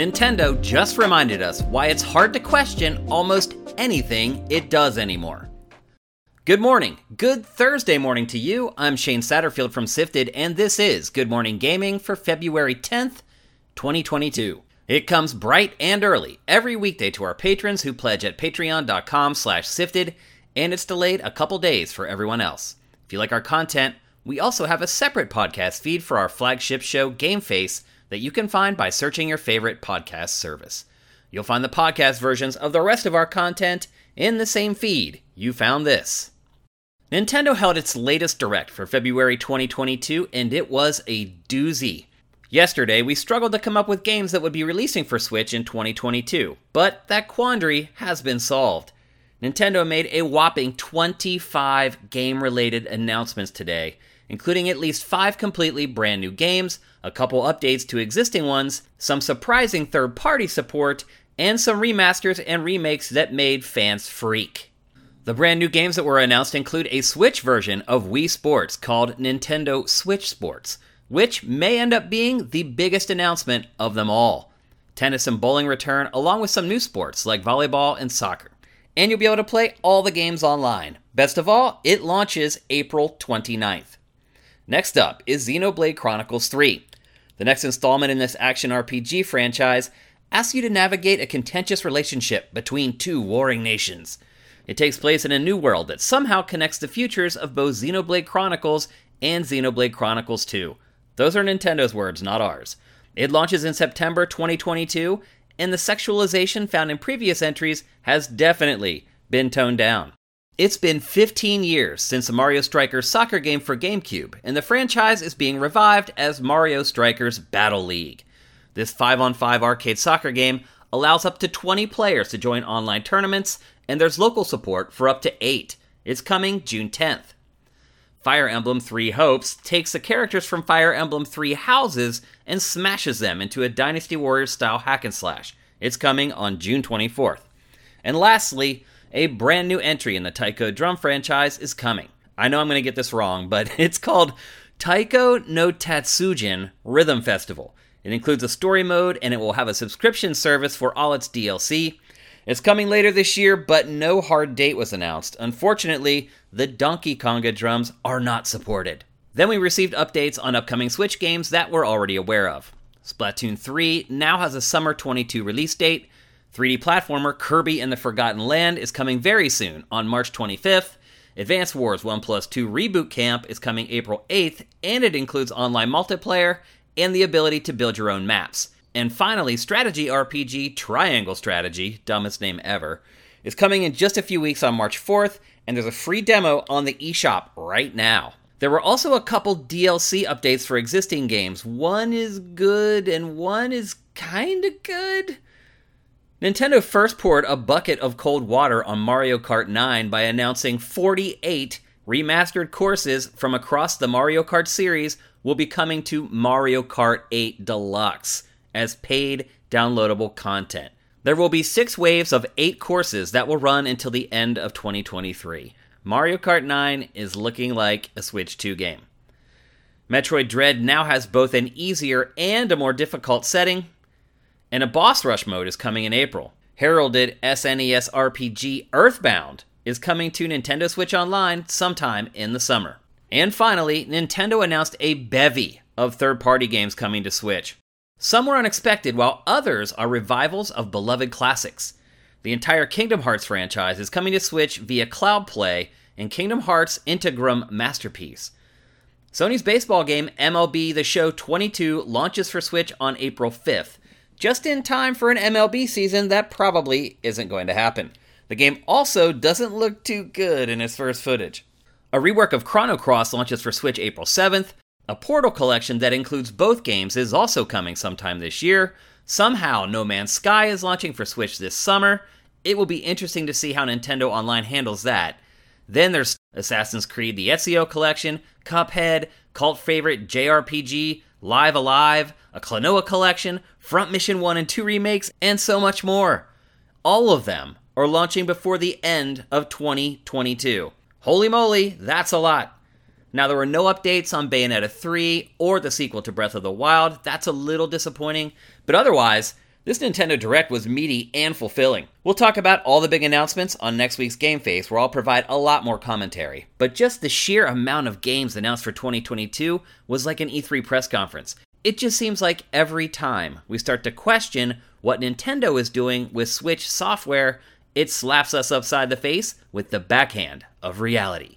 Nintendo just reminded us why it's hard to question almost anything it does anymore. Good morning. Good Thursday morning to you. I'm Shane Satterfield from Sifted, and this is Good Morning Gaming for February 10th, 2022. It comes bright and early every weekday to our patrons who pledge at patreon.com slash sifted, and it's delayed a couple days for everyone else. If you like our content, we also have a separate podcast feed for our flagship show, Game Face, that you can find by searching your favorite podcast service. You'll find the podcast versions of the rest of our content in the same feed. You found this. Nintendo held its latest direct for February 2022, and it was a doozy. Yesterday, we struggled to come up with games that would be releasing for Switch in 2022, but that quandary has been solved. Nintendo made a whopping 25 game related announcements today, including at least five completely brand new games, a couple updates to existing ones, some surprising third party support, and some remasters and remakes that made fans freak. The brand new games that were announced include a Switch version of Wii Sports called Nintendo Switch Sports, which may end up being the biggest announcement of them all. Tennis and bowling return, along with some new sports like volleyball and soccer. And you'll be able to play all the games online. Best of all, it launches April 29th. Next up is Xenoblade Chronicles 3. The next installment in this action RPG franchise asks you to navigate a contentious relationship between two warring nations. It takes place in a new world that somehow connects the futures of both Xenoblade Chronicles and Xenoblade Chronicles 2. Those are Nintendo's words, not ours. It launches in September 2022, and the sexualization found in previous entries has definitely been toned down. It's been 15 years since the Mario Strikers soccer game for GameCube, and the franchise is being revived as Mario Strikers Battle League. This 5 on 5 arcade soccer game allows up to 20 players to join online tournaments, and there's local support for up to 8. It's coming June 10th. Fire Emblem Three Hopes takes the characters from Fire Emblem Three Houses and smashes them into a Dynasty Warriors style hack and slash. It's coming on June 24th. And lastly, a brand new entry in the Taiko Drum franchise is coming. I know I'm going to get this wrong, but it's called Taiko no Tatsujin Rhythm Festival. It includes a story mode and it will have a subscription service for all its DLC. It's coming later this year, but no hard date was announced. Unfortunately, the Donkey Konga drums are not supported. Then we received updates on upcoming Switch games that we're already aware of. Splatoon 3 now has a summer 22 release date, 3D platformer Kirby and the Forgotten Land is coming very soon on March 25th. Advance Wars 1 Plus 2 Reboot Camp is coming April 8th, and it includes online multiplayer and the ability to build your own maps. And finally, strategy RPG Triangle Strategy, dumbest name ever, is coming in just a few weeks on March 4th, and there's a free demo on the eShop right now. There were also a couple DLC updates for existing games. One is good and one is kinda good. Nintendo first poured a bucket of cold water on Mario Kart 9 by announcing 48 remastered courses from across the Mario Kart series will be coming to Mario Kart 8 Deluxe as paid downloadable content. There will be six waves of eight courses that will run until the end of 2023. Mario Kart 9 is looking like a Switch 2 game. Metroid Dread now has both an easier and a more difficult setting, and a boss rush mode is coming in April. Heralded SNES RPG Earthbound is coming to Nintendo Switch Online sometime in the summer. And finally, Nintendo announced a bevy of third party games coming to Switch. Some were unexpected, while others are revivals of beloved classics. The entire Kingdom Hearts franchise is coming to Switch via Cloud Play and Kingdom Hearts Integrum Masterpiece. Sony's baseball game MLB The Show 22 launches for Switch on April 5th, just in time for an MLB season that probably isn't going to happen. The game also doesn't look too good in its first footage. A rework of Chrono Cross launches for Switch April 7th. A Portal collection that includes both games is also coming sometime this year. Somehow, No Man's Sky is launching for Switch this summer. It will be interesting to see how Nintendo Online handles that. Then there's Assassin's Creed the Ezio collection, Cuphead, cult favorite JRPG, Live A Live, a Klonoa collection, Front Mission 1 and 2 remakes, and so much more. all of them are launching before the end of 2022. Holy moly, that's a lot. Now, there were no updates on Bayonetta 3 or the sequel to Breath of the Wild. That's a little disappointing, but otherwise, this Nintendo Direct was meaty and fulfilling. We'll talk about all the big announcements on next week's Game Face, where I'll provide a lot more commentary. But just the sheer amount of games announced for 2022 was like an E3 press conference. It just seems like every time we start to question what Nintendo is doing with Switch software, it slaps us upside the face with the backhand of reality.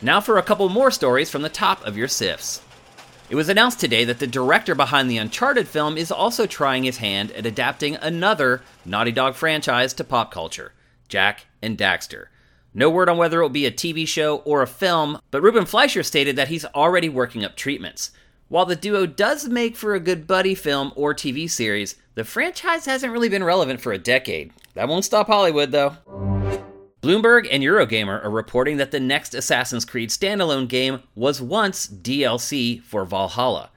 Now for a couple more stories from the top of your SIFs. It was announced today that the director behind the Uncharted film is also trying his hand at adapting another Naughty Dog franchise to pop culture Jak and Daxter. No word on whether it will be a TV show or a film, but Ruben Fleischer stated that he's already working up treatments. While the duo does make for a good buddy film or TV series, the franchise hasn't really been relevant for a decade. That won't stop Hollywood, though. Bloomberg and Eurogamer are reporting that the next Assassin's Creed standalone game was once DLC for Valhalla.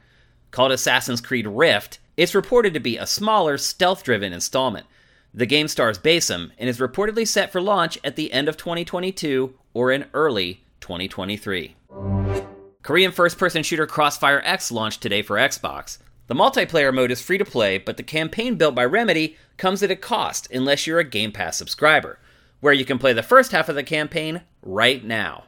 Called Assassin's Creed Rift, it's reported to be a smaller, stealth driven installment. The game stars Basim and is reportedly set for launch at the end of 2022 or in early 2023. Korean first person shooter Crossfire X launched today for Xbox. The multiplayer mode is free to play, but the campaign built by Remedy comes at a cost unless you're a Game Pass subscriber where you can play the first half of the campaign right now.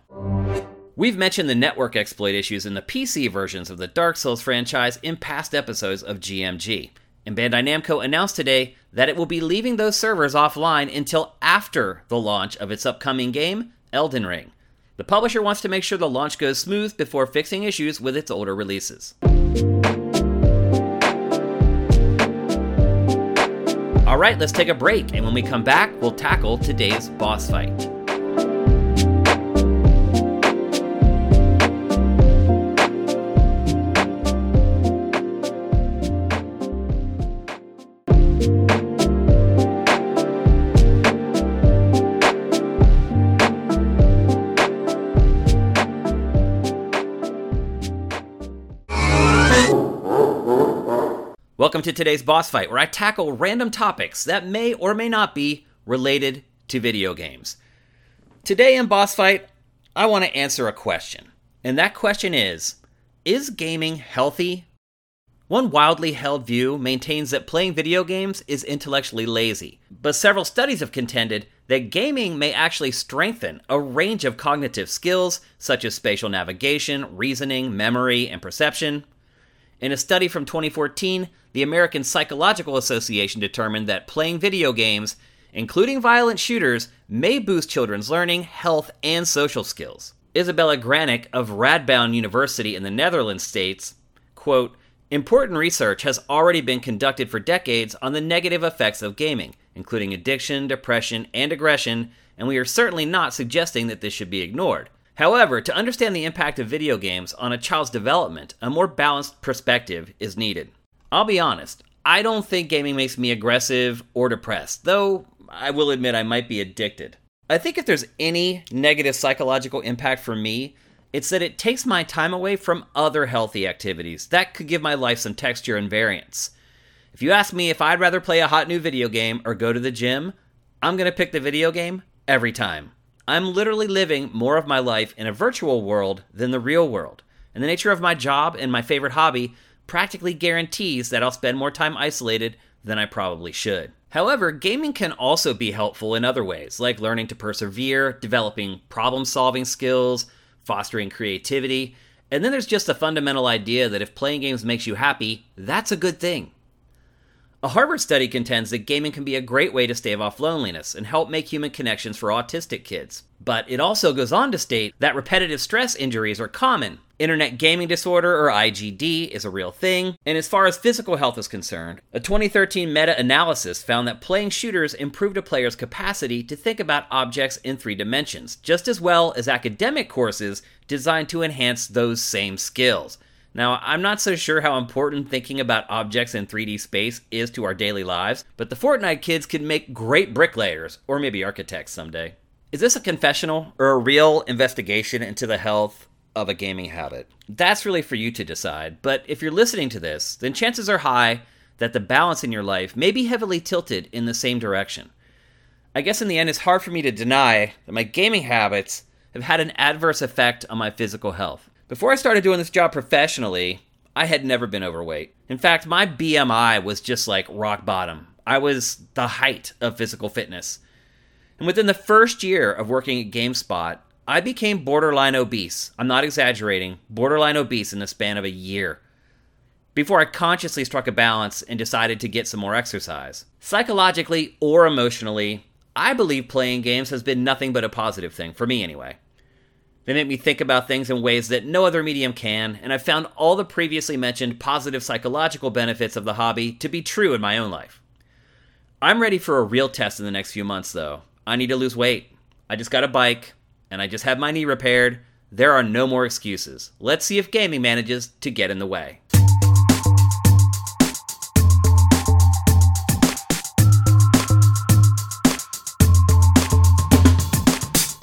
We've mentioned the network exploit issues in the PC versions of the Dark Souls franchise in past episodes of GMG, and Bandai Namco announced today that it will be leaving those servers offline until after the launch of its upcoming game, Elden Ring. The publisher wants to make sure the launch goes smooth before fixing issues with its older releases. All right, let's take a break, and when we come back, we'll tackle today's boss fight. Welcome to today's boss fight, where I tackle random topics that may or may not be related to video games. Today in boss fight, I want to answer a question. And that question is Is gaming healthy? One wildly held view maintains that playing video games is intellectually lazy, but several studies have contended that gaming may actually strengthen a range of cognitive skills such as spatial navigation, reasoning, memory, and perception. In a study from 2014, the American Psychological Association determined that playing video games, including violent shooters, may boost children's learning, health, and social skills. Isabela Granic of Radboud University in the Netherlands states, quote, Important research has already been conducted for decades on the negative effects of gaming, including addiction, depression, and aggression, and we are certainly not suggesting that this should be ignored. However, to understand the impact of video games on a child's development, a more balanced perspective is needed. I'll be honest, I don't think gaming makes me aggressive or depressed, though I will admit I might be addicted. I think if there's any negative psychological impact for me, it's that it takes my time away from other healthy activities that could give my life some texture and variance. If you ask me if I'd rather play a hot new video game or go to the gym, I'm going to pick the video game every time. I'm literally living more of my life in a virtual world than the real world. And the nature of my job and my favorite hobby practically guarantees that I'll spend more time isolated than I probably should. However, gaming can also be helpful in other ways, like learning to persevere, developing problem solving skills, fostering creativity, and then there's just the fundamental idea that if playing games makes you happy, that's a good thing. A Harvard study contends that gaming can be a great way to stave off loneliness and help make human connections for autistic kids. But it also goes on to state that repetitive stress injuries are common. Internet gaming disorder, or IGD, is a real thing. And as far as physical health is concerned, a 2013 meta analysis found that playing shooters improved a player's capacity to think about objects in three dimensions, just as well as academic courses designed to enhance those same skills. Now, I'm not so sure how important thinking about objects in 3D space is to our daily lives, but the Fortnite kids could make great bricklayers, or maybe architects someday. Is this a confessional or a real investigation into the health of a gaming habit? That's really for you to decide, but if you're listening to this, then chances are high that the balance in your life may be heavily tilted in the same direction. I guess in the end, it's hard for me to deny that my gaming habits have had an adverse effect on my physical health. Before I started doing this job professionally, I had never been overweight. In fact, my BMI was just like rock bottom. I was the height of physical fitness. And within the first year of working at GameSpot, I became borderline obese. I'm not exaggerating, borderline obese in the span of a year. Before I consciously struck a balance and decided to get some more exercise. Psychologically or emotionally, I believe playing games has been nothing but a positive thing, for me anyway. They make me think about things in ways that no other medium can, and I've found all the previously mentioned positive psychological benefits of the hobby to be true in my own life. I'm ready for a real test in the next few months, though. I need to lose weight. I just got a bike, and I just had my knee repaired. There are no more excuses. Let's see if gaming manages to get in the way.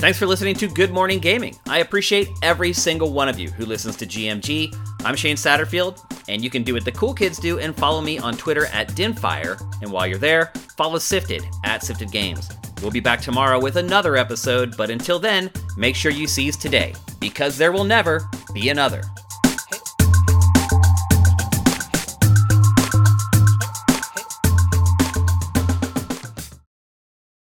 Thanks for listening to Good Morning Gaming. I appreciate every single one of you who listens to GMG. I'm Shane Satterfield, and you can do what the cool kids do and follow me on Twitter at Dinfire. And while you're there, follow Sifted at Sifted Games. We'll be back tomorrow with another episode, but until then, make sure you seize today, because there will never be another.